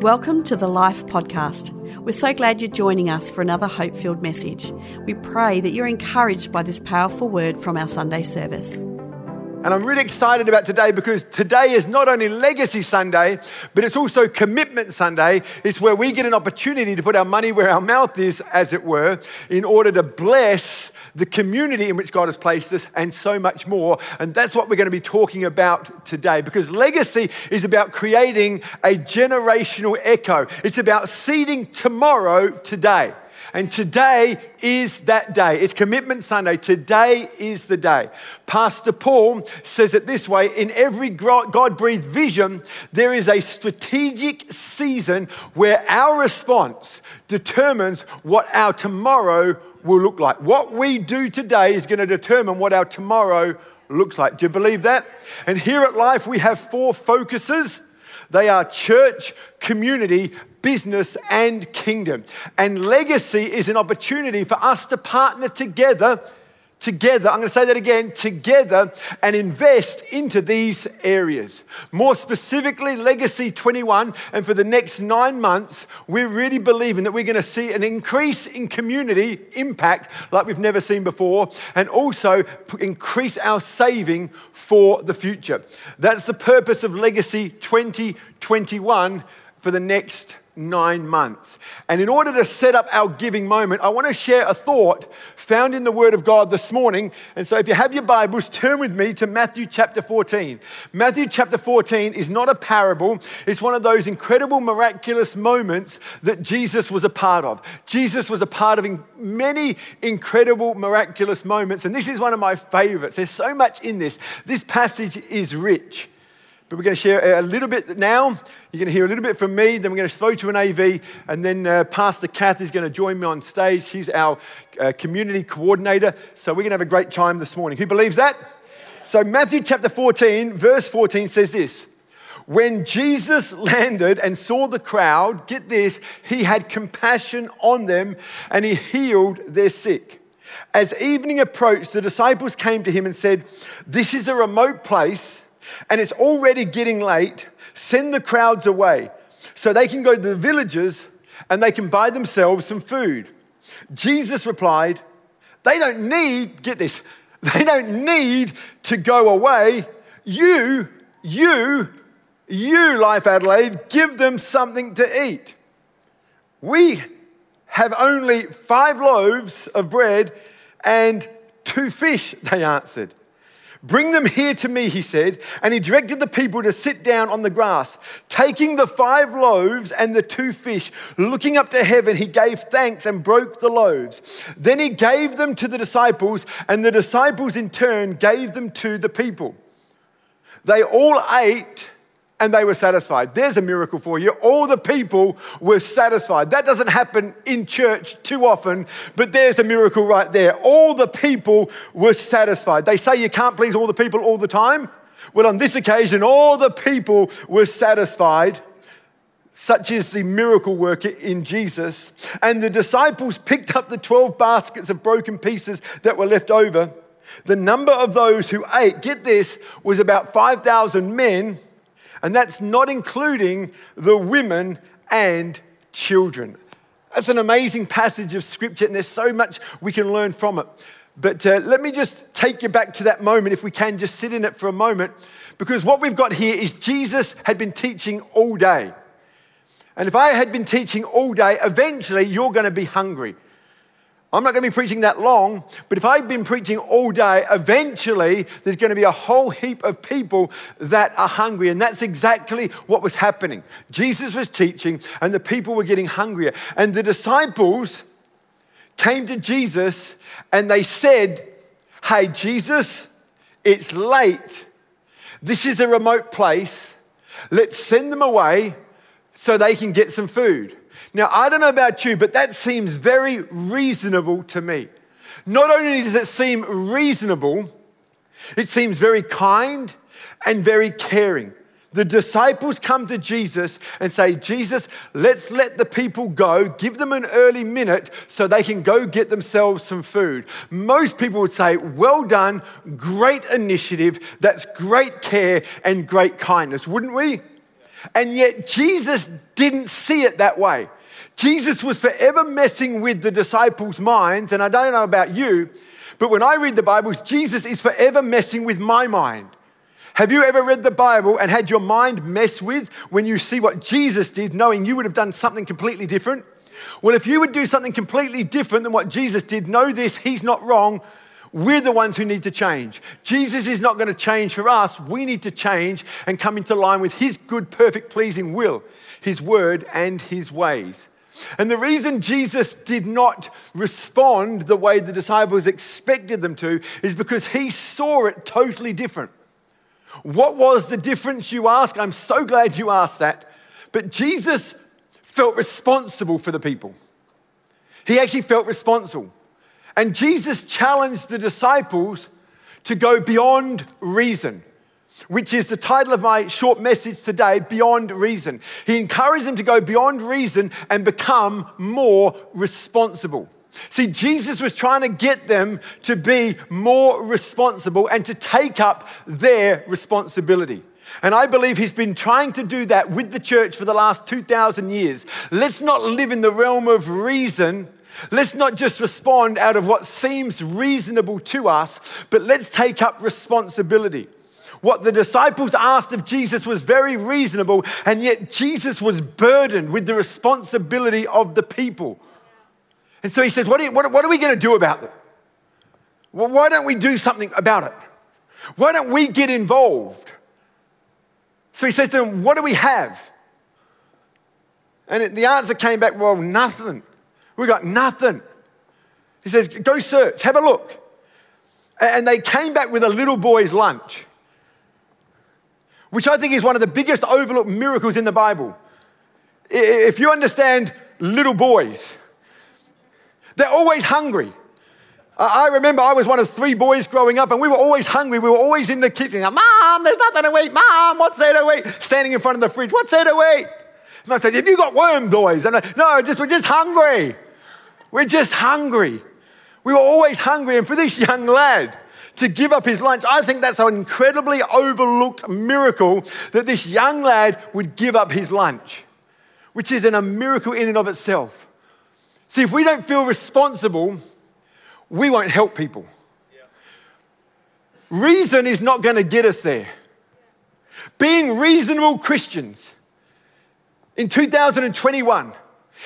Welcome to the Life Podcast. We're so glad you're joining us for another hope filled message. We pray that you're encouraged by this powerful word from our Sunday service. And I'm really excited about today because today is not only Legacy Sunday, but it's also Commitment Sunday. It's where we get an opportunity to put our money where our mouth is, as it were, in order to bless the community in which God has placed us and so much more. And that's what we're going to be talking about today because legacy is about creating a generational echo, it's about seeding tomorrow today. And today is that day. It's Commitment Sunday. Today is the day. Pastor Paul says it this way in every God breathed vision, there is a strategic season where our response determines what our tomorrow will look like. What we do today is going to determine what our tomorrow looks like. Do you believe that? And here at Life, we have four focuses they are church, community, business, and kingdom. And legacy is an opportunity for us to partner together together, I'm going to say that again, together and invest into these areas. More specifically, Legacy 21, and for the next nine months, we're really believing that we're going to see an increase in community impact like we've never seen before, and also increase our saving for the future. That's the purpose of Legacy 2021 for the next nine months. And in order to set up our giving moment, I want to share a thought found in the Word of God this morning. And so if you have your Bibles, turn with me to Matthew chapter 14. Matthew chapter 14 is not a parable, it's one of those incredible, miraculous moments that Jesus was a part of. Jesus was a part of many incredible, miraculous moments. And this is one of my favorites. There's so much in this. This passage is rich. But we're going to share a little bit now. You're going to hear a little bit from me, then we're going to throw to an AV, and then uh, Pastor Kath is going to join me on stage. She's our uh, community coordinator. So we're going to have a great time this morning. Who believes that? So, Matthew chapter 14, verse 14 says this When Jesus landed and saw the crowd, get this, he had compassion on them and he healed their sick. As evening approached, the disciples came to him and said, This is a remote place and it's already getting late, send the crowds away so they can go to the villages and they can buy themselves some food. Jesus replied, They don't need, get this, they don't need to go away. You, you, you, Life Adelaide, give them something to eat. We have only five loaves of bread and two fish, they answered. Bring them here to me, he said, and he directed the people to sit down on the grass. Taking the five loaves and the two fish, looking up to heaven, he gave thanks and broke the loaves. Then he gave them to the disciples, and the disciples in turn gave them to the people. They all ate and they were satisfied. There's a miracle for you. All the people were satisfied. That doesn't happen in church too often, but there's a miracle right there. All the people were satisfied. They say you can't please all the people all the time. Well, on this occasion, all the people were satisfied. Such is the miracle work in Jesus. And the disciples picked up the 12 baskets of broken pieces that were left over. The number of those who ate, get this, was about 5,000 men and that's not including the women and children. That's an amazing passage of scripture, and there's so much we can learn from it. But uh, let me just take you back to that moment, if we can, just sit in it for a moment, because what we've got here is Jesus had been teaching all day. And if I had been teaching all day, eventually you're going to be hungry. I'm not going to be preaching that long, but if I've been preaching all day, eventually there's going to be a whole heap of people that are hungry. And that's exactly what was happening. Jesus was teaching, and the people were getting hungrier. And the disciples came to Jesus and they said, Hey, Jesus, it's late. This is a remote place. Let's send them away so they can get some food. Now, I don't know about you, but that seems very reasonable to me. Not only does it seem reasonable, it seems very kind and very caring. The disciples come to Jesus and say, Jesus, let's let the people go, give them an early minute so they can go get themselves some food. Most people would say, Well done, great initiative, that's great care and great kindness, wouldn't we? And yet, Jesus didn't see it that way. Jesus was forever messing with the disciples' minds. And I don't know about you, but when I read the Bible, Jesus is forever messing with my mind. Have you ever read the Bible and had your mind messed with when you see what Jesus did, knowing you would have done something completely different? Well, if you would do something completely different than what Jesus did, know this, he's not wrong. We're the ones who need to change. Jesus is not going to change for us. We need to change and come into line with his good, perfect, pleasing will, his word, and his ways. And the reason Jesus did not respond the way the disciples expected them to is because he saw it totally different. What was the difference, you ask? I'm so glad you asked that. But Jesus felt responsible for the people. He actually felt responsible. And Jesus challenged the disciples to go beyond reason, which is the title of my short message today Beyond Reason. He encouraged them to go beyond reason and become more responsible. See, Jesus was trying to get them to be more responsible and to take up their responsibility. And I believe he's been trying to do that with the church for the last 2,000 years. Let's not live in the realm of reason. Let's not just respond out of what seems reasonable to us, but let's take up responsibility. What the disciples asked of Jesus was very reasonable, and yet Jesus was burdened with the responsibility of the people. And so he says, What are, what, what are we going to do about it? Well, why don't we do something about it? Why don't we get involved? So he says to them, What do we have? And the answer came back, Well, nothing. We got nothing. He says, Go search, have a look. And they came back with a little boy's lunch, which I think is one of the biggest overlooked miracles in the Bible. If you understand little boys, they're always hungry. I remember I was one of three boys growing up, and we were always hungry. We were always in the kitchen. Mom, there's nothing to eat. Mom, what's there to eat? Standing in front of the fridge. What's there to eat? And I said, Have you got worm boys? And I, no, just, we're just hungry. We're just hungry. We were always hungry. And for this young lad to give up his lunch, I think that's an incredibly overlooked miracle that this young lad would give up his lunch, which is a miracle in and of itself. See, if we don't feel responsible, we won't help people. Reason is not going to get us there. Being reasonable Christians in 2021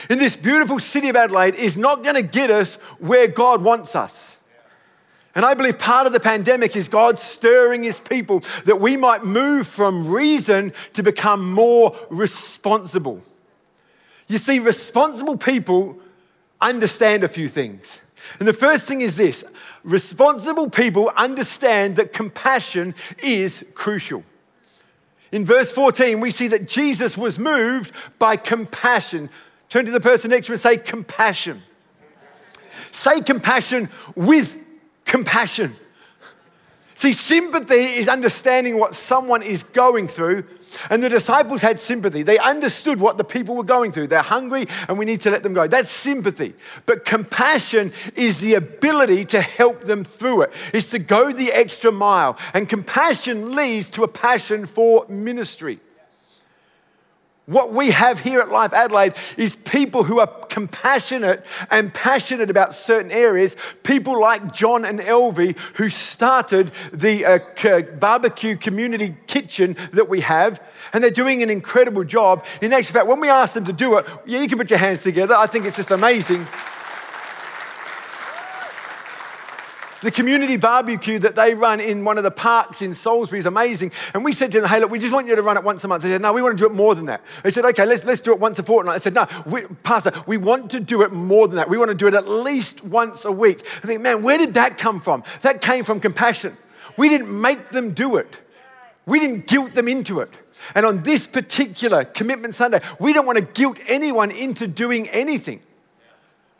in this beautiful city of Adelaide is not going to get us where God wants us. And I believe part of the pandemic is God stirring his people that we might move from reason to become more responsible. You see, responsible people understand a few things. And the first thing is this responsible people understand that compassion is crucial. In verse 14, we see that Jesus was moved by compassion. Turn to the person next to you and say, compassion. Say compassion with compassion. See, sympathy is understanding what someone is going through and the disciples had sympathy. They understood what the people were going through. They're hungry and we need to let them go. That's sympathy. But compassion is the ability to help them through it, it's to go the extra mile. And compassion leads to a passion for ministry. What we have here at Life Adelaide is people who are compassionate and passionate about certain areas. People like John and Elvie, who started the uh, barbecue community kitchen that we have, and they're doing an incredible job. In actual fact, when we ask them to do it, yeah, you can put your hands together. I think it's just amazing. The community barbecue that they run in one of the parks in Salisbury is amazing. And we said to them, hey, look, we just want you to run it once a month. They said, no, we want to do it more than that. They said, okay, let's, let's do it once a fortnight. I said, no, we, Pastor, we want to do it more than that. We want to do it at least once a week. I think, man, where did that come from? That came from compassion. We didn't make them do it. We didn't guilt them into it. And on this particular Commitment Sunday, we don't want to guilt anyone into doing anything.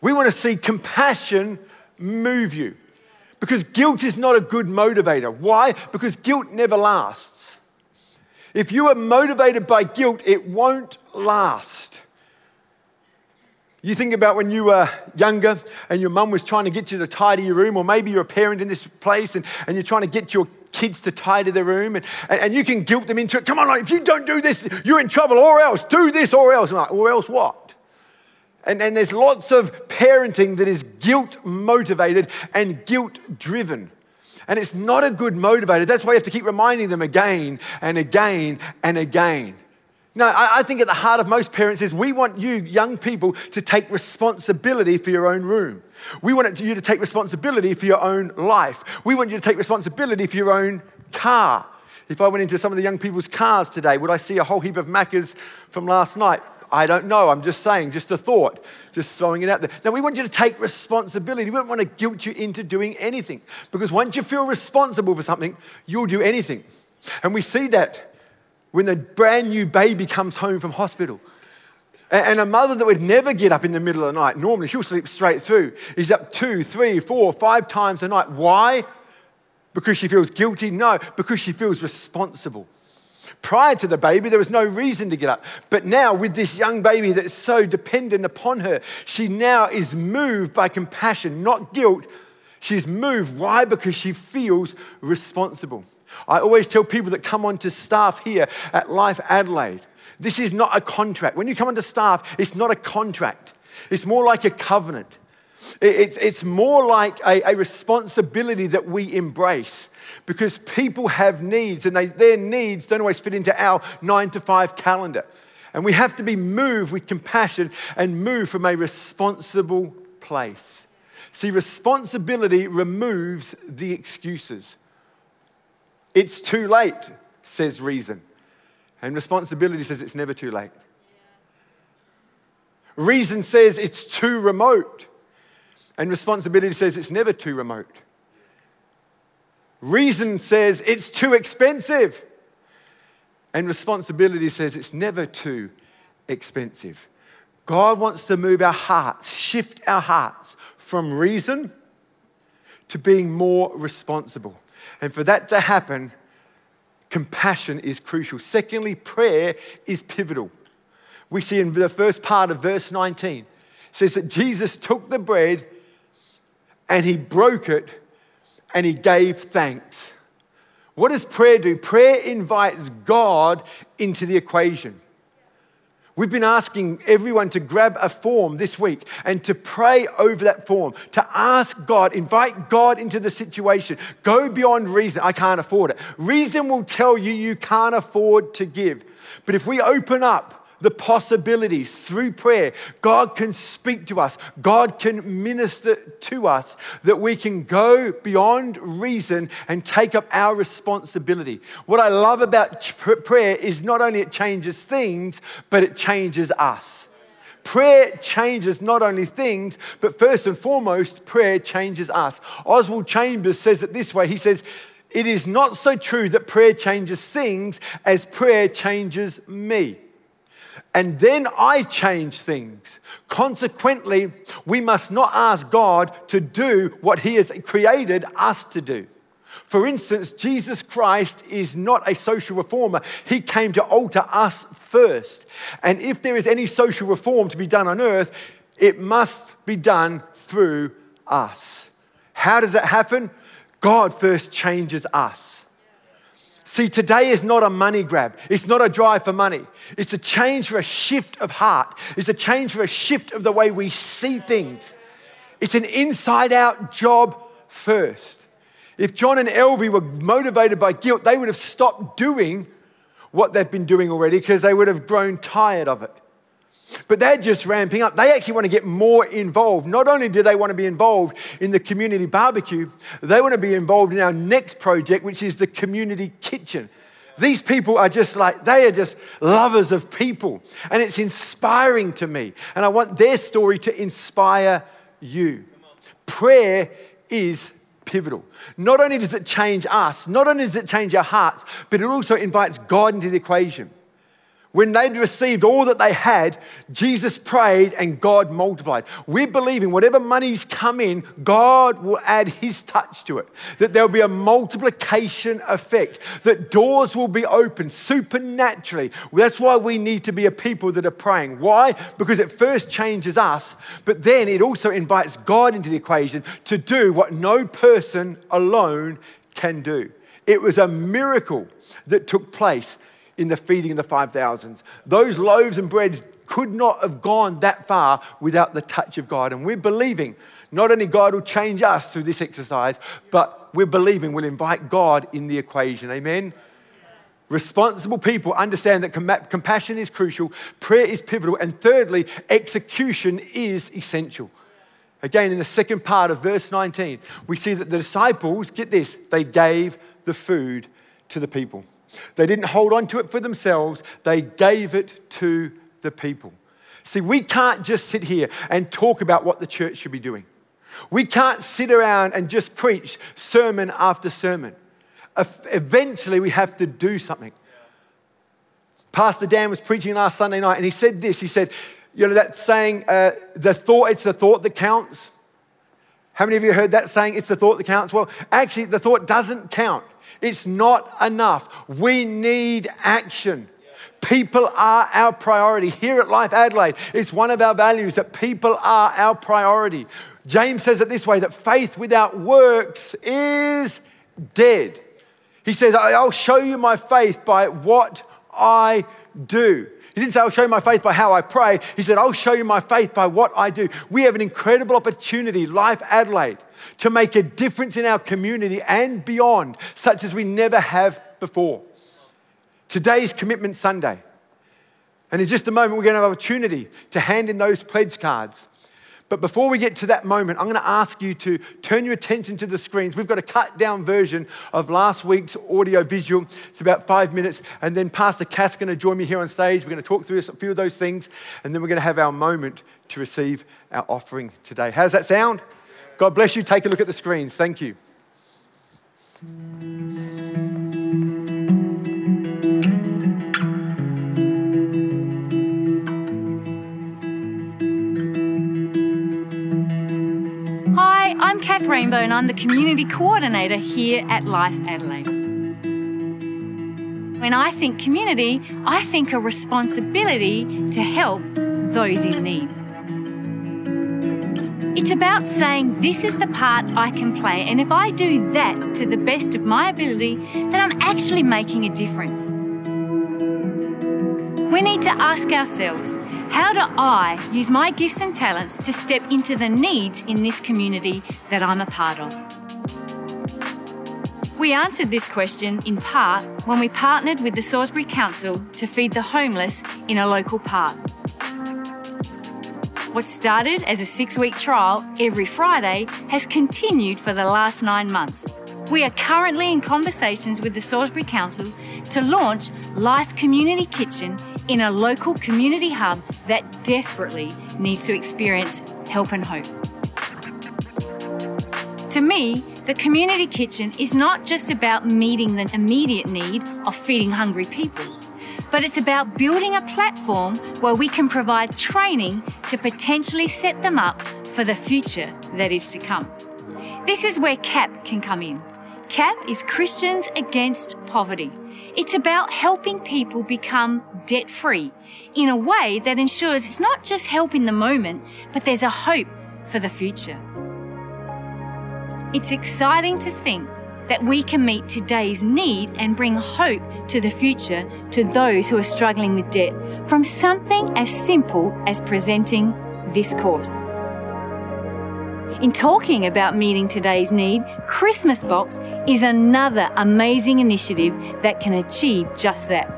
We want to see compassion move you. Because guilt is not a good motivator. Why? Because guilt never lasts. If you are motivated by guilt, it won't last. You think about when you were younger and your mum was trying to get you to tidy your room, or maybe you're a parent in this place and, and you're trying to get your kids to tidy their room and, and, and you can guilt them into it. Come on, like, if you don't do this, you're in trouble, or else. Do this, or else. I'm like, or else what? And, and there's lots of parenting that is guilt motivated and guilt driven. And it's not a good motivator. That's why you have to keep reminding them again and again and again. No, I, I think at the heart of most parents is we want you, young people, to take responsibility for your own room. We want you to take responsibility for your own life. We want you to take responsibility for your own car. If I went into some of the young people's cars today, would I see a whole heap of Maccas from last night? I don't know. I'm just saying, just a thought, just throwing it out there. Now, we want you to take responsibility. We don't want to guilt you into doing anything because once you feel responsible for something, you'll do anything. And we see that when the brand new baby comes home from hospital. And a mother that would never get up in the middle of the night, normally she'll sleep straight through, is up two, three, four, five times a night. Why? Because she feels guilty? No, because she feels responsible. Prior to the baby, there was no reason to get up. But now, with this young baby that's so dependent upon her, she now is moved by compassion, not guilt. She's moved. Why? Because she feels responsible. I always tell people that come onto staff here at Life Adelaide this is not a contract. When you come onto staff, it's not a contract, it's more like a covenant. It's, it's more like a, a responsibility that we embrace because people have needs and they, their needs don't always fit into our nine to five calendar. And we have to be moved with compassion and move from a responsible place. See, responsibility removes the excuses. It's too late, says reason. And responsibility says it's never too late. Reason says it's too remote. And responsibility says it's never too remote. Reason says it's too expensive. And responsibility says it's never too expensive. God wants to move our hearts, shift our hearts from reason to being more responsible. And for that to happen, compassion is crucial. Secondly, prayer is pivotal. We see in the first part of verse 19, it says that Jesus took the bread and he broke it and he gave thanks. What does prayer do? Prayer invites God into the equation. We've been asking everyone to grab a form this week and to pray over that form, to ask God, invite God into the situation. Go beyond reason. I can't afford it. Reason will tell you you can't afford to give. But if we open up the possibilities through prayer. God can speak to us, God can minister to us, that we can go beyond reason and take up our responsibility. What I love about prayer is not only it changes things, but it changes us. Prayer changes not only things, but first and foremost, prayer changes us. Oswald Chambers says it this way He says, It is not so true that prayer changes things as prayer changes me and then I change things. Consequently, we must not ask God to do what He has created us to do. For instance, Jesus Christ is not a social reformer. He came to alter us first. And if there is any social reform to be done on earth, it must be done through us. How does that happen? God first changes us. See, today is not a money grab. It's not a drive for money. It's a change for a shift of heart. It's a change for a shift of the way we see things. It's an inside out job first. If John and Elvie were motivated by guilt, they would have stopped doing what they've been doing already because they would have grown tired of it. But they're just ramping up. They actually want to get more involved. Not only do they want to be involved in the community barbecue, they want to be involved in our next project, which is the community kitchen. These people are just like, they are just lovers of people. And it's inspiring to me. And I want their story to inspire you. Prayer is pivotal. Not only does it change us, not only does it change our hearts, but it also invites God into the equation. When they'd received all that they had, Jesus prayed and God multiplied. We're believing whatever money's come in, God will add his touch to it. That there'll be a multiplication effect, that doors will be opened supernaturally. That's why we need to be a people that are praying. Why? Because it first changes us, but then it also invites God into the equation to do what no person alone can do. It was a miracle that took place in the feeding of the 5,000s. Those loaves and breads could not have gone that far without the touch of God. And we're believing not only God will change us through this exercise, but we're believing we'll invite God in the equation. Amen. Responsible people understand that com- compassion is crucial, prayer is pivotal, and thirdly, execution is essential. Again, in the second part of verse 19, we see that the disciples, get this, they gave the food to the people. They didn't hold on to it for themselves, they gave it to the people. See, we can't just sit here and talk about what the church should be doing. We can't sit around and just preach sermon after sermon. Eventually, we have to do something. Pastor Dan was preaching last Sunday night and he said this. He said, You know, that saying, uh, the thought, it's the thought that counts. How many of you heard that saying, it's the thought that counts? Well, actually, the thought doesn't count. It's not enough. We need action. People are our priority. Here at Life Adelaide, it's one of our values that people are our priority. James says it this way that faith without works is dead. He says, I'll show you my faith by what I do. He didn't say, I'll show you my faith by how I pray. He said, I'll show you my faith by what I do. We have an incredible opportunity, Life Adelaide, to make a difference in our community and beyond, such as we never have before. Today's Commitment Sunday. And in just a moment, we're going to have an opportunity to hand in those pledge cards. But before we get to that moment, I'm going to ask you to turn your attention to the screens. We've got a cut down version of last week's audio visual. It's about five minutes. And then Pastor Kath is going to join me here on stage. We're going to talk through a few of those things. And then we're going to have our moment to receive our offering today. How does that sound? God bless you. Take a look at the screens. Thank you. Rainbow and I'm the Community Coordinator here at Life Adelaide. When I think community, I think a responsibility to help those in need. It's about saying, This is the part I can play, and if I do that to the best of my ability, then I'm actually making a difference. We need to ask ourselves how do I use my gifts and talents to step into the needs in this community that I'm a part of? We answered this question in part when we partnered with the Salisbury Council to feed the homeless in a local park. What started as a six week trial every Friday has continued for the last nine months. We are currently in conversations with the Salisbury Council to launch Life Community Kitchen in a local community hub that desperately needs to experience help and hope. To me, the community kitchen is not just about meeting the immediate need of feeding hungry people, but it's about building a platform where we can provide training to potentially set them up for the future that is to come. This is where CAP can come in. CAP is Christians Against Poverty. It's about helping people become debt free in a way that ensures it's not just help in the moment, but there's a hope for the future. It's exciting to think that we can meet today's need and bring hope to the future to those who are struggling with debt from something as simple as presenting this course. In talking about meeting today's need, Christmas Box is another amazing initiative that can achieve just that.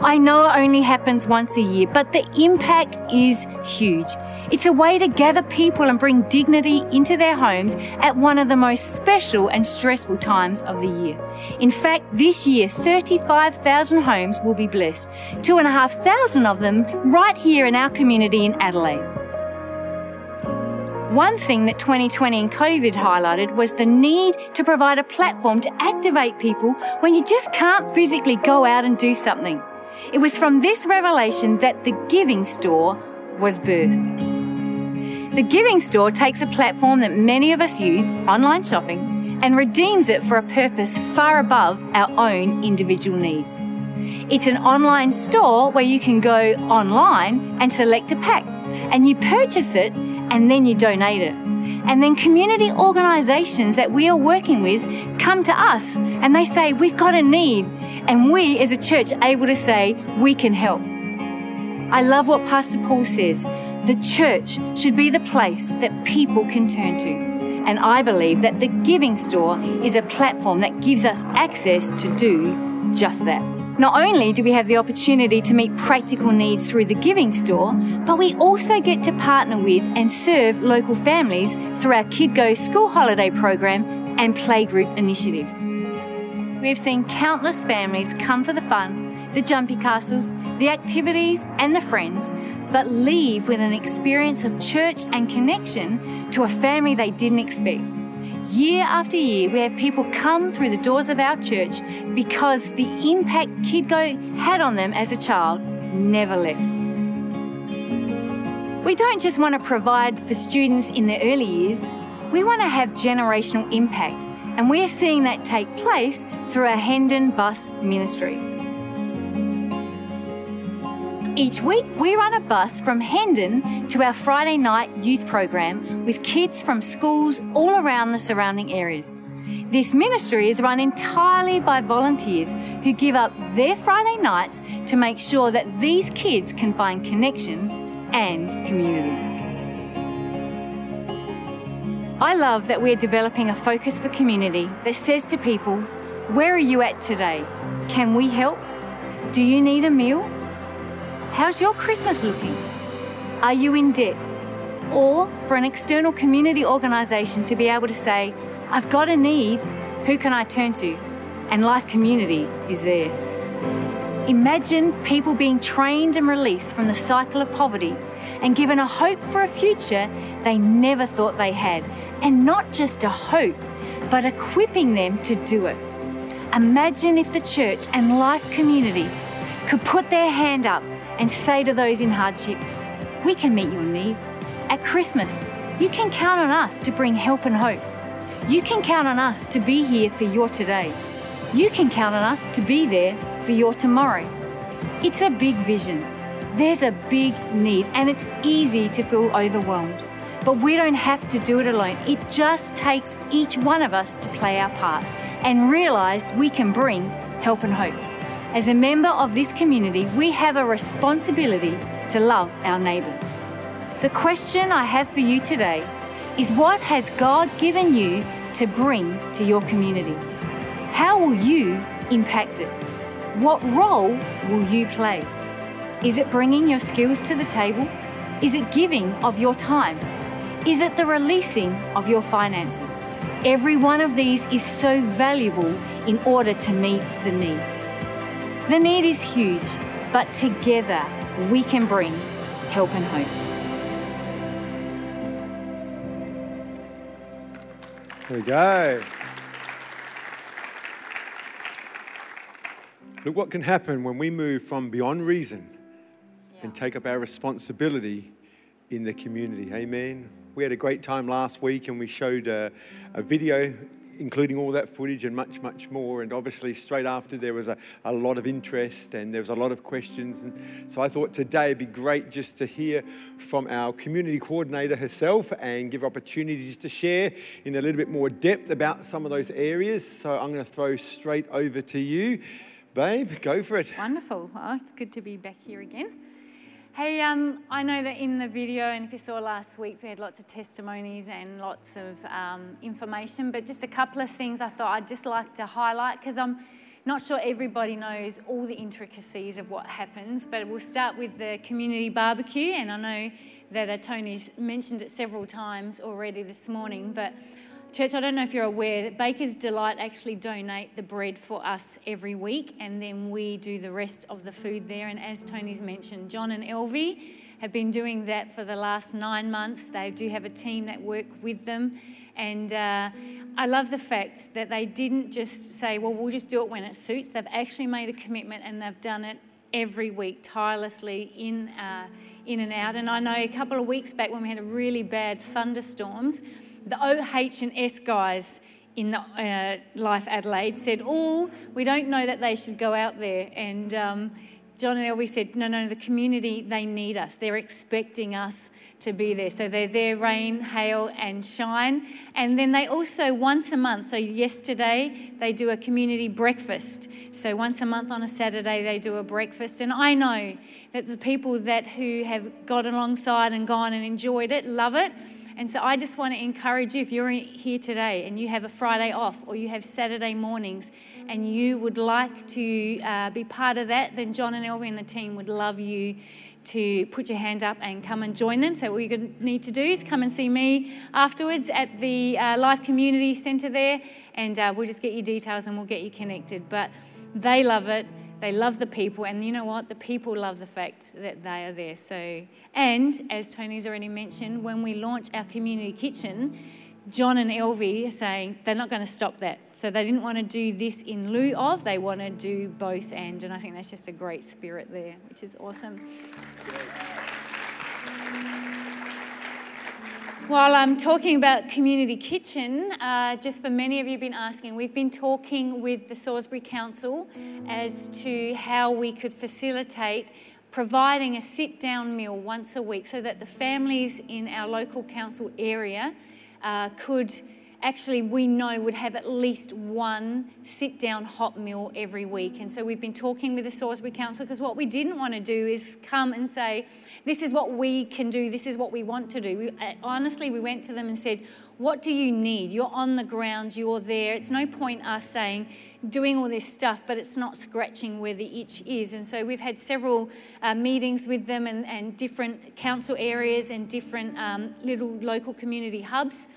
I know it only happens once a year, but the impact is huge. It's a way to gather people and bring dignity into their homes at one of the most special and stressful times of the year. In fact, this year, 35,000 homes will be blessed, 2,500 of them right here in our community in Adelaide. One thing that 2020 and COVID highlighted was the need to provide a platform to activate people when you just can't physically go out and do something. It was from this revelation that the Giving Store was birthed. The Giving Store takes a platform that many of us use, online shopping, and redeems it for a purpose far above our own individual needs. It's an online store where you can go online and select a pack, and you purchase it and then you donate it. And then community organizations that we are working with come to us and they say, We've got a need. And we as a church are able to say, We can help. I love what Pastor Paul says. The church should be the place that people can turn to. And I believe that the Giving Store is a platform that gives us access to do just that. Not only do we have the opportunity to meet practical needs through the Giving Store, but we also get to partner with and serve local families through our Kid Go school holiday program and playgroup initiatives. We have seen countless families come for the fun, the jumpy castles, the activities, and the friends, but leave with an experience of church and connection to a family they didn't expect. Year after year, we have people come through the doors of our church because the impact KidGo had on them as a child never left. We don't just want to provide for students in their early years, we want to have generational impact, and we're seeing that take place through our Hendon Bus Ministry. Each week, we run a bus from Hendon to our Friday night youth program with kids from schools all around the surrounding areas. This ministry is run entirely by volunteers who give up their Friday nights to make sure that these kids can find connection and community. I love that we're developing a focus for community that says to people, Where are you at today? Can we help? Do you need a meal? How's your Christmas looking? Are you in debt? Or for an external community organisation to be able to say, I've got a need, who can I turn to? And Life Community is there. Imagine people being trained and released from the cycle of poverty and given a hope for a future they never thought they had. And not just a hope, but equipping them to do it. Imagine if the church and life community could put their hand up and say to those in hardship, We can meet your need. At Christmas, you can count on us to bring help and hope. You can count on us to be here for your today. You can count on us to be there for your tomorrow. It's a big vision. There's a big need, and it's easy to feel overwhelmed. But we don't have to do it alone. It just takes each one of us to play our part and realize we can bring help and hope. As a member of this community, we have a responsibility to love our neighbour. The question I have for you today is what has God given you to bring to your community? How will you impact it? What role will you play? Is it bringing your skills to the table? Is it giving of your time? Is it the releasing of your finances? Every one of these is so valuable in order to meet the need. The need is huge, but together we can bring help and hope. There we go. Look what can happen when we move from beyond reason and take up our responsibility in the community. Amen. We had a great time last week and we showed a, a video including all that footage and much, much more. And obviously, straight after, there was a, a lot of interest and there was a lot of questions. And so I thought today it'd be great just to hear from our community coordinator herself and give opportunities to share in a little bit more depth about some of those areas. So I'm going to throw straight over to you. Babe, go for it. Wonderful. Well, it's good to be back here again. Hey, um, I know that in the video, and if you saw last week's, we had lots of testimonies and lots of um, information, but just a couple of things I thought I'd just like to highlight because I'm not sure everybody knows all the intricacies of what happens, but we'll start with the community barbecue, and I know that Tony's mentioned it several times already this morning, but Church, I don't know if you're aware that Baker's Delight actually donate the bread for us every week, and then we do the rest of the food there. And as Tony's mentioned, John and Elvie have been doing that for the last nine months. They do have a team that work with them, and uh, I love the fact that they didn't just say, "Well, we'll just do it when it suits." They've actually made a commitment, and they've done it every week tirelessly in uh, in and out. And I know a couple of weeks back when we had a really bad thunderstorms the OH&S guys in the, uh, Life Adelaide said, "Oh, we don't know that they should go out there." And um, John and Elvie said, no, no, the community, they need us. They're expecting us to be there. So they're there, rain, hail, and shine. And then they also, once a month, so yesterday, they do a community breakfast. So once a month on a Saturday, they do a breakfast. And I know that the people that who have got alongside and gone and enjoyed it love it. And so I just want to encourage you if you're here today and you have a Friday off or you have Saturday mornings and you would like to uh, be part of that, then John and Elvie and the team would love you to put your hand up and come and join them. So, all to need to do is come and see me afterwards at the uh, Life Community Centre there, and uh, we'll just get your details and we'll get you connected. But they love it. They love the people, and you know what? The people love the fact that they are there. So, and as Tony's already mentioned, when we launch our community kitchen, John and Elvie are saying they're not going to stop that. So they didn't want to do this in lieu of, they want to do both and. And I think that's just a great spirit there, which is awesome. While I'm talking about Community Kitchen, uh, just for many of you have been asking, we've been talking with the Salisbury Council as to how we could facilitate providing a sit down meal once a week so that the families in our local council area uh, could actually, we know, would have at least one sit down hot meal every week. And so we've been talking with the Salisbury Council because what we didn't want to do is come and say, this is what we can do, this is what we want to do. We, uh, honestly, we went to them and said, what do you need? You're on the ground, you're there. It's no point us saying, doing all this stuff, but it's not scratching where the itch is. And so we've had several uh, meetings with them and, and, different council areas and different um, little local community hubs.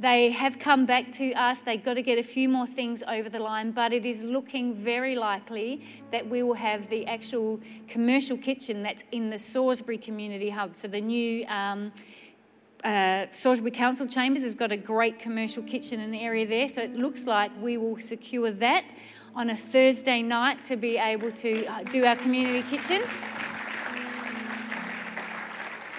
They have come back to us. They've got to get a few more things over the line, but it is looking very likely that we will have the actual commercial kitchen that's in the Salisbury Community Hub. So the new um, uh, Salisbury Council Chambers has got a great commercial kitchen and area there. So it looks like we will secure that on a Thursday night to be able to uh, do our community kitchen.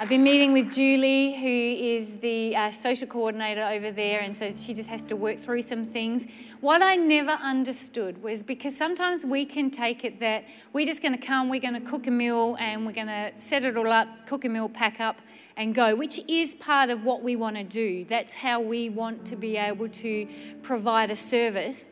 I've been meeting with Julie, who is the uh, social coordinator over there, and so she just has to work through some things. What I never understood was because sometimes we can take it that we're just going to come, we're going to cook a meal, and we're going to set it all up, cook a meal, pack up, and go, which is part of what we want to do. That's how we want to be able to provide a service.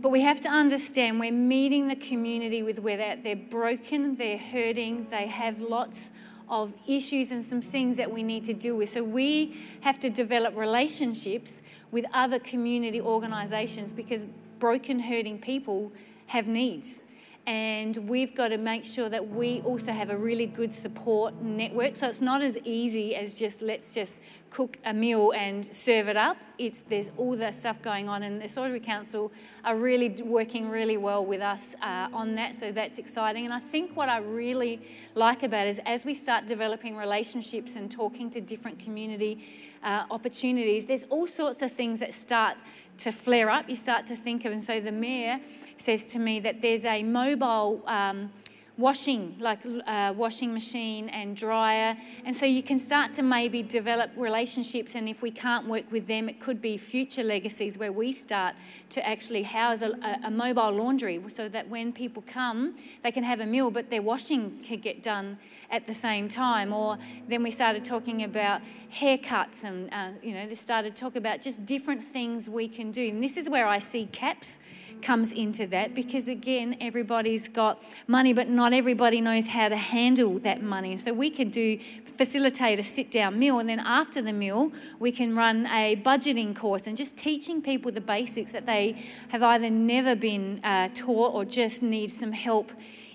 But we have to understand we're meeting the community with where they're, they're broken, they're hurting, they have lots of issues and some things that we need to deal with. So we have to develop relationships with other community organisations because broken, hurting people have needs and we've got to make sure that we also have a really good support network. So it's not as easy as just let's just cook a meal and serve it up. It's there's all that stuff going on, and the Salisbury Council are really working really well with us uh, on that. So that's exciting. And I think what I really like about it is as we start developing relationships and talking to different community uh, opportunities, there's all sorts of things that start to flare up. You start to think of, and so the mayor says to me that there's a mobile um, washing, like uh, washing machine and dryer. And so you can start to maybe develop relationships. And if we can't work with them, it could be future legacies where we start to actually house a, a mobile laundry so that when people come, they can have a meal, but their washing can get done at the same time. Or then we started talking about haircuts and, uh, you know, they started talking about just different things we can do. And this is where I see CAPS comes into that because, again, everybody's got money, but not everybody knows how to handle that money. So we could do facilitate a sit down meal, and then after the meal, we can run a budgeting course and just teaching people the basics that they have either never been uh, taught or just need some help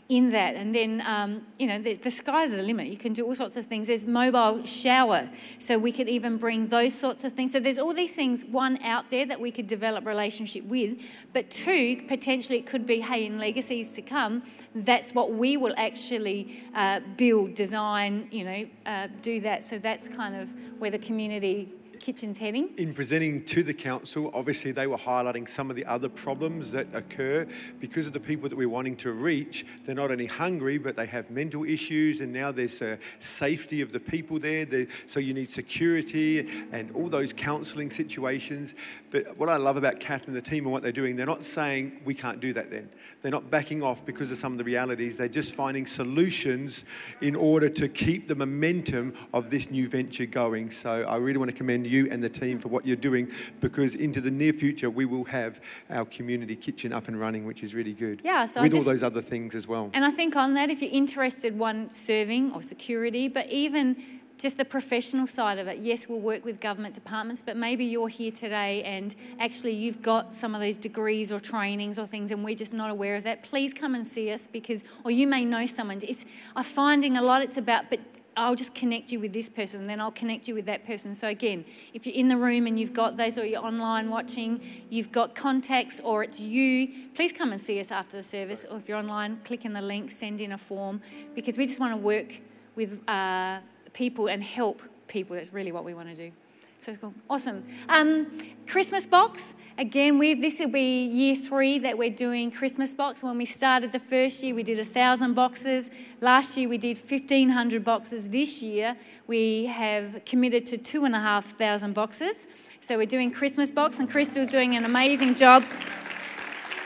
in that. And then, um, you know, the, the sky's the limit. You can do all sorts of things. There's mobile shower, so we could even bring those sorts of things. So there's all these things, one, out there that we could develop relationship with, but two, potentially it could be, hey, in legacies to come, that's what we will actually uh, build, design, you know, uh, do that. So that's kind of where the community kitchen's heading. In presenting to the council, obviously they were highlighting some of the other problems that occur because of the people that we're wanting to reach. They're not only hungry, but they have mental issues, and now there's a safety of the people there. So you need security and all those counselling situations. But what I love about Kath and the team and what they're doing, they're not saying we can't do that then. They're not backing off because of some of the realities. They're just finding solutions in order to keep the momentum of this new venture going. So I really want to commend you and the team for what you're doing because into the near future we will have our community kitchen up and running, which is really good. Yeah, so with just, all those other things as well. And I think on that, if you're interested, one serving or security, but even just the professional side of it. Yes, we'll work with government departments, but maybe you're here today and actually you've got some of those degrees or trainings or things and we're just not aware of that. Please come and see us because, or you may know someone. It's, I'm finding a lot it's about, but I'll just connect you with this person, and then I'll connect you with that person. So, again, if you're in the room and you've got those, or you're online watching, you've got contacts, or it's you, please come and see us after the service. Or if you're online, click in the link, send in a form, because we just want to work with uh, people and help people. That's really what we want to do. So cool. Awesome. Um, Christmas box. Again, we, this will be year three that we're doing Christmas box. When we started the first year, we did a thousand boxes. Last year, we did 1,500 boxes. This year, we have committed to two and a half thousand boxes. So we're doing Christmas box, and Crystal's doing an amazing job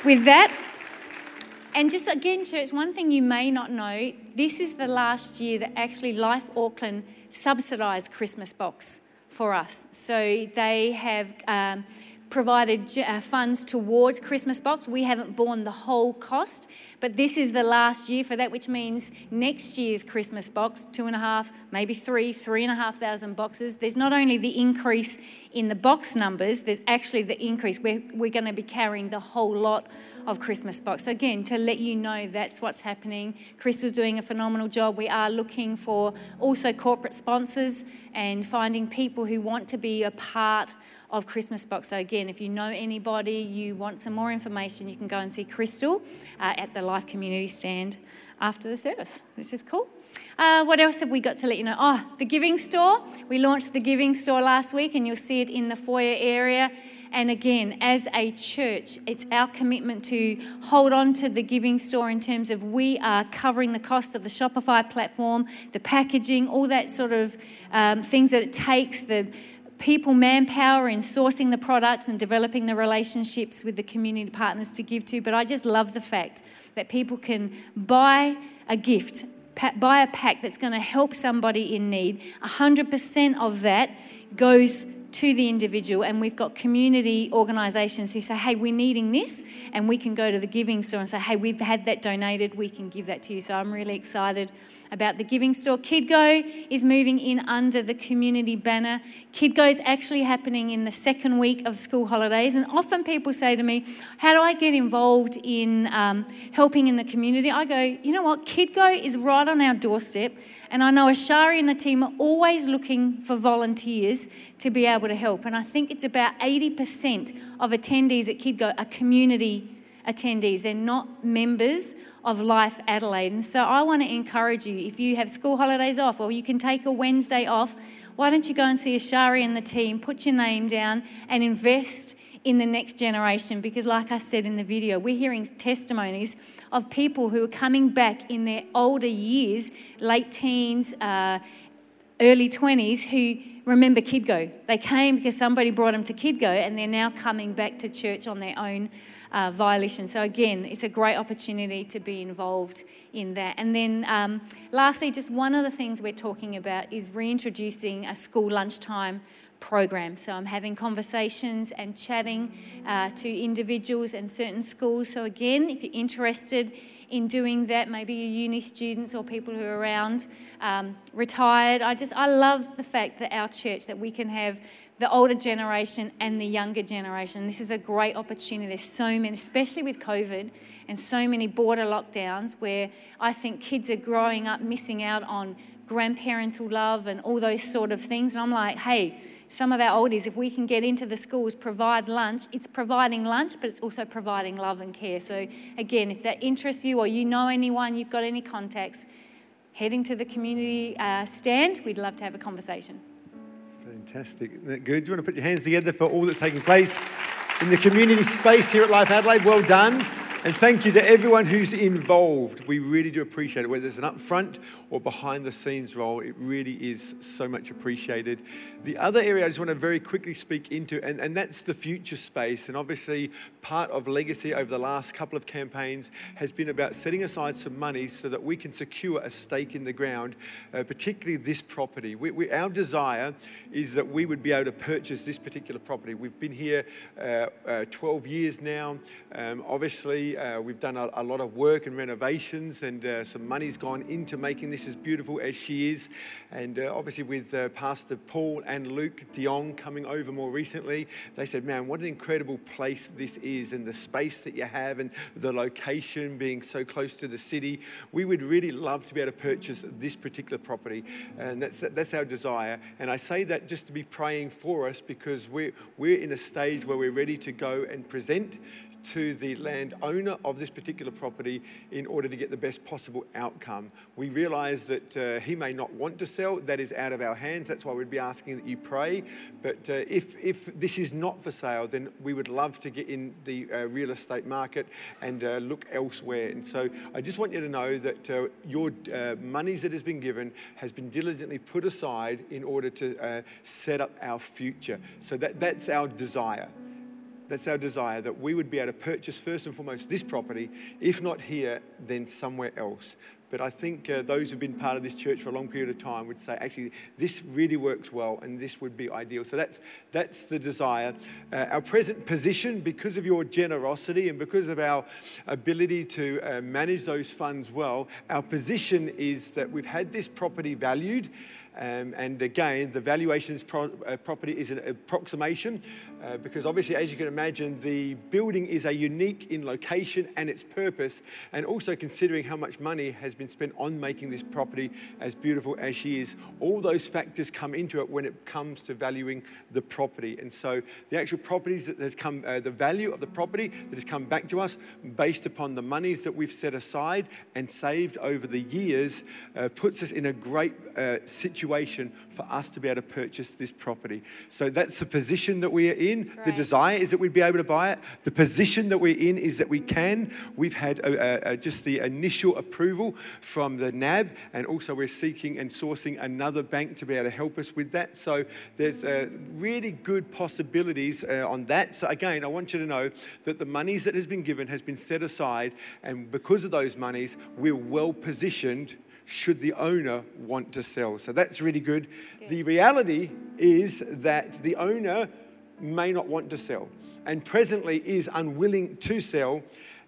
with that. And just again, church, one thing you may not know this is the last year that actually Life Auckland subsidised Christmas box for us. So they have. Um, provided uh, funds towards Christmas Box. We haven't borne the whole cost, but this is the last year for that, which means next year's Christmas Box, two and a half, maybe three, three and a half thousand boxes. There's not only the increase in the box numbers, there's actually the increase. We're, we're going to be carrying the whole lot of Christmas Box. So again, to let you know that's what's happening. Chris is doing a phenomenal job. We are looking for also corporate sponsors and finding people who want to be a part of Christmas Box. So, again, if you know anybody, you want some more information, you can go and see Crystal uh, at the Life Community Stand after the service, which is cool. Uh, what else have we got to let you know? Oh, the Giving Store. We launched the Giving Store last week, and you'll see it in the foyer area. And again, as a church, it's our commitment to hold on to the giving store in terms of we are covering the cost of the Shopify platform, the packaging, all that sort of um, things that it takes, the people manpower in sourcing the products and developing the relationships with the community partners to give to. But I just love the fact that people can buy a gift, buy a pack that's going to help somebody in need. 100% of that goes to the individual, and we've got community organisations who say, Hey, we're needing this, and we can go to the giving store and say, Hey, we've had that donated, we can give that to you. So I'm really excited about the Giving Store. KidGo is moving in under the community banner. KidGo is actually happening in the second week of school holidays. And often people say to me, How do I get involved in um, helping in the community? I go, You know what? KidGo is right on our doorstep. And I know Ashari and the team are always looking for volunteers to be able to help. And I think it's about 80% of attendees at KidGo are community attendees. They're not members of Life Adelaide. And so I want to encourage you if you have school holidays off or you can take a Wednesday off, why don't you go and see Ashari and the team, put your name down, and invest in the next generation? Because, like I said in the video, we're hearing testimonies of people who are coming back in their older years, late teens, uh, early 20s, who remember KidGo. They came because somebody brought them to KidGo, and they're now coming back to church on their own uh, violation. So, again, it's a great opportunity to be involved in that. And then, um, lastly, just one of the things we're talking about is reintroducing a school lunchtime program. So, I'm having conversations and chatting uh, to individuals and certain schools. So, again, if you're interested, in doing that, maybe your uni students or people who are around um, retired. I just, I love the fact that our church, that we can have the older generation and the younger generation. This is a great opportunity. There's so many, especially with COVID and so many border lockdowns, where I think kids are growing up missing out on grandparental love and all those sort of things. And I'm like, hey, some of our oldies, if we can get into the schools, provide lunch, it's providing lunch, but it's also providing love and care. So, again, if that interests you or you know anyone, you've got any contacts, heading to the community uh, stand, we'd love to have a conversation. Fantastic. Isn't that good? Do you want to put your hands together for all that's taking place in the community space here at Life Adelaide? Well done. And thank you to everyone who's involved. We really do appreciate it, whether it's an upfront or behind the scenes role. It really is so much appreciated. The other area I just want to very quickly speak into, and, and that's the future space. And obviously, part of Legacy over the last couple of campaigns has been about setting aside some money so that we can secure a stake in the ground, uh, particularly this property. We, we, our desire is that we would be able to purchase this particular property. We've been here uh, uh, 12 years now. Um, obviously, uh, we've done a, a, lot of work and renovations, and uh, some money's gone into making this as beautiful as she is. And uh, obviously, with uh, Pastor Paul and Luke Dion coming over more recently, they said, Man, what an incredible place this is, and the space that you have, and the location being so close to the city. We would really love to be able to purchase this particular property, and that's, that's our desire. And I say that just to be praying for us because we're, we're in a stage where we're ready to go and present to the landowner of this particular property in order to get the best possible outcome. We realize that uh, he may not want to sell, that is out of our hands. That's why we'd be asking that you pray. But uh, if, if this is not for sale, then we would love to get in the uh, real estate market and uh, look elsewhere. And so I just want you to know that uh, your uh, monies that has been given has been diligently put aside in order to set up our future. So that, that's our desire. That's our desire that we would be able to purchase first and foremost this property, if not here, then somewhere else. But I think uh, those who've been part of this church for a long period of time would say, actually, this really works well and this would be ideal. So that's, that's the desire. Uh, our present position, because of your generosity and because of our ability to uh, manage those funds well, our position is that we've had this property valued. Um, and again, the valuations pro- uh, property is an approximation uh, because obviously, as you can imagine, the building is a unique in location and its purpose, and also considering how much money has been spent on making this property as beautiful as she is. All those factors come into it when it comes to valuing the property. And so, the actual properties that has come, uh, the value of the property that has come back to us based upon the monies that we've set aside and saved over the years uh, puts us in a great uh, situation situation for us to be able to purchase this property. So that's the position that we are in. Right. The desire is that we'd be able to buy it. The position that we're in is that we can. We've had a, a, a, just the initial approval from the NAB, and also we're seeking and sourcing another bank to be able to help us with that. So there's uh, really good possibilities uh, on that. So again, I want you to know that the monies that has been given has been set aside, and because of those monies, we're well positioned should the owner want to sell. So that's really good. good. The reality is that the owner may not want to sell and presently is unwilling to sell.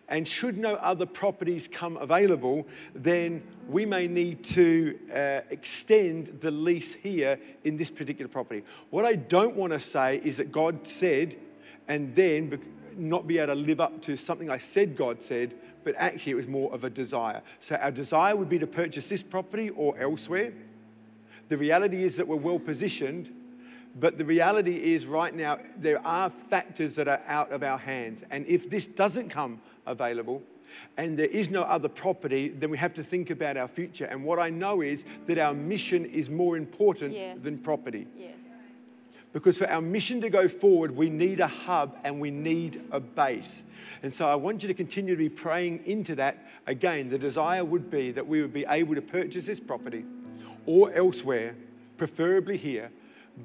And should no other properties come available, then we may need to uh, extend the lease here in this particular property. What I don't want to say is that God said, and then not be able to live up to something I said God said, but actually it was more of a desire. So our desire would be to purchase this property or elsewhere. The reality is that we're well positioned, but the reality is right now there are factors that are out of our hands. And if this doesn't come available, and there is no other property, then we have to think about our future. And what I know is that our mission is more important yes. than property. Yes. Because for our mission to go forward, we need a hub and we need a base. And so I want you to continue to be praying into that. Again, the desire would be that we would be able to purchase this property or elsewhere, preferably here.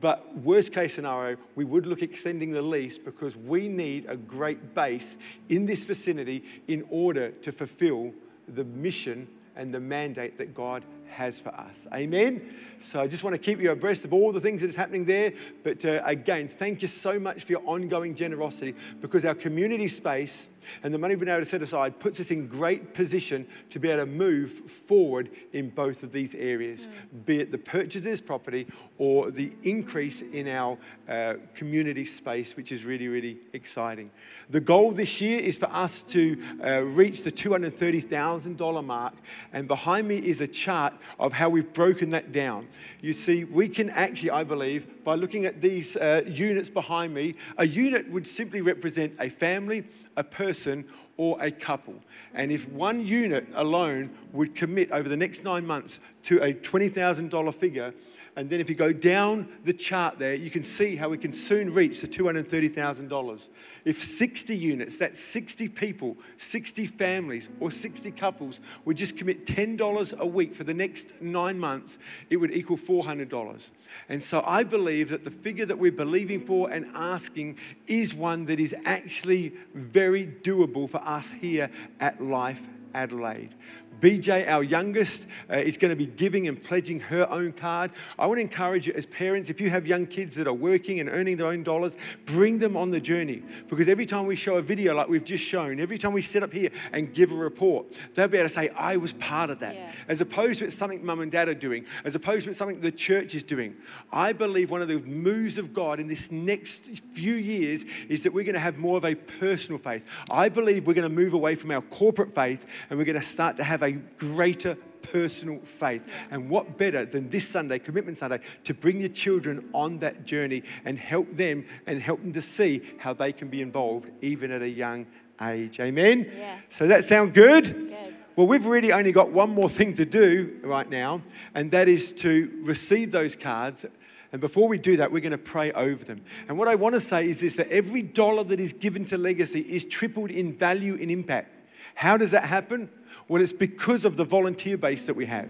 But worst case scenario, we would look extending the lease because we need a great base in this vicinity in order to fulfill the mission and the mandate that God has for us. Amen. So I just want to keep you abreast of all the things that is happening there. But uh, again, thank you so much for your ongoing generosity because our community space and the money we've been able to set aside puts us in great position to be able to move forward in both of these areas, mm. be it the purchase of this property or the increase in our uh, community space, which is really, really exciting. The goal this year is for us to uh, reach the $230,000 mark. And behind me is a chart of how we've broken that down. You see, we can actually, I believe, by looking at these uh, units behind me, a unit would simply represent a family, a person, or a couple. And if one unit alone would commit over the next nine months to a $20,000 figure. And then if you go down the chart there, you can see how we can soon reach the $230,000. If 60 units, that's 60 people, 60 families, or 60 couples would just commit $10 a week for the next nine months, it would equal $400. And so I believe that the figure that we're believing for and asking is one that is actually very doable for us here at Life Adelaide. BJ, our youngest, uh, is going to be giving and pledging her own card. I want to encourage you as parents, if you have young kids that are working and earning their own dollars, bring them on the journey. Because every time we show a video like we've just shown, every time we sit up here and give a report, they'll be able to say, I was part of that. Yeah. As opposed to it's something mum and dad are doing, as opposed to it's something the church is doing. I believe one of the moves of God in this next few years is that we're going to have more of a personal faith. I believe we're going to move away from our corporate faith and we're going to start to have a greater personal faith. And what better than this Sunday, Commitment Sunday, to bring your children on that journey and help them and help them to see how they can be involved even at a young age. Amen? Yes. So that sound good? Good. Well, we've really only got one more thing to do right now, and that is to receive those cards and before we do that, we're going to pray over them. And what I want to say is this that every dollar that is given to legacy is tripled in value and impact. How does that happen? Well, it's because of the volunteer base that we have.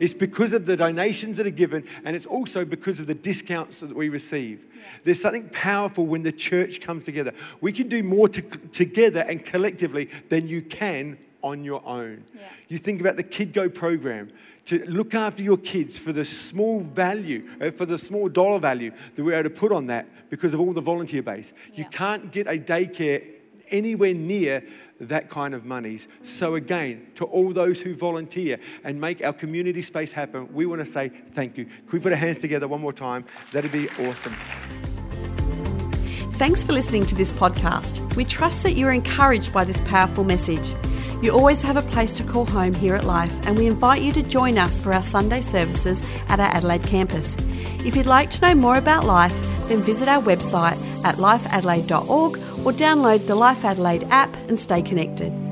It's because of the donations that are given, and it's also because of the discounts that we receive. Yeah. There's something powerful when the church comes together. We can do more to, together and collectively than you can on your own. Yeah. You think about the Kid Go program to look after your kids for the small value, uh, for the small dollar value that we're able to put on that because of all the volunteer base. Yeah. You can't get a daycare anywhere near that kind of monies. So, again, to all those who volunteer and make our community space happen, we want to say thank you. Can we put our hands together one more time? That'd be awesome. Thanks for listening to this podcast. We trust that you're encouraged by this powerful message. You always have a place to call home here at Life, and we invite you to join us for our Sunday services at our Adelaide campus. If you'd like to know more about Life, then visit our website at lifeadelaide.org or download the Life Adelaide app and stay connected.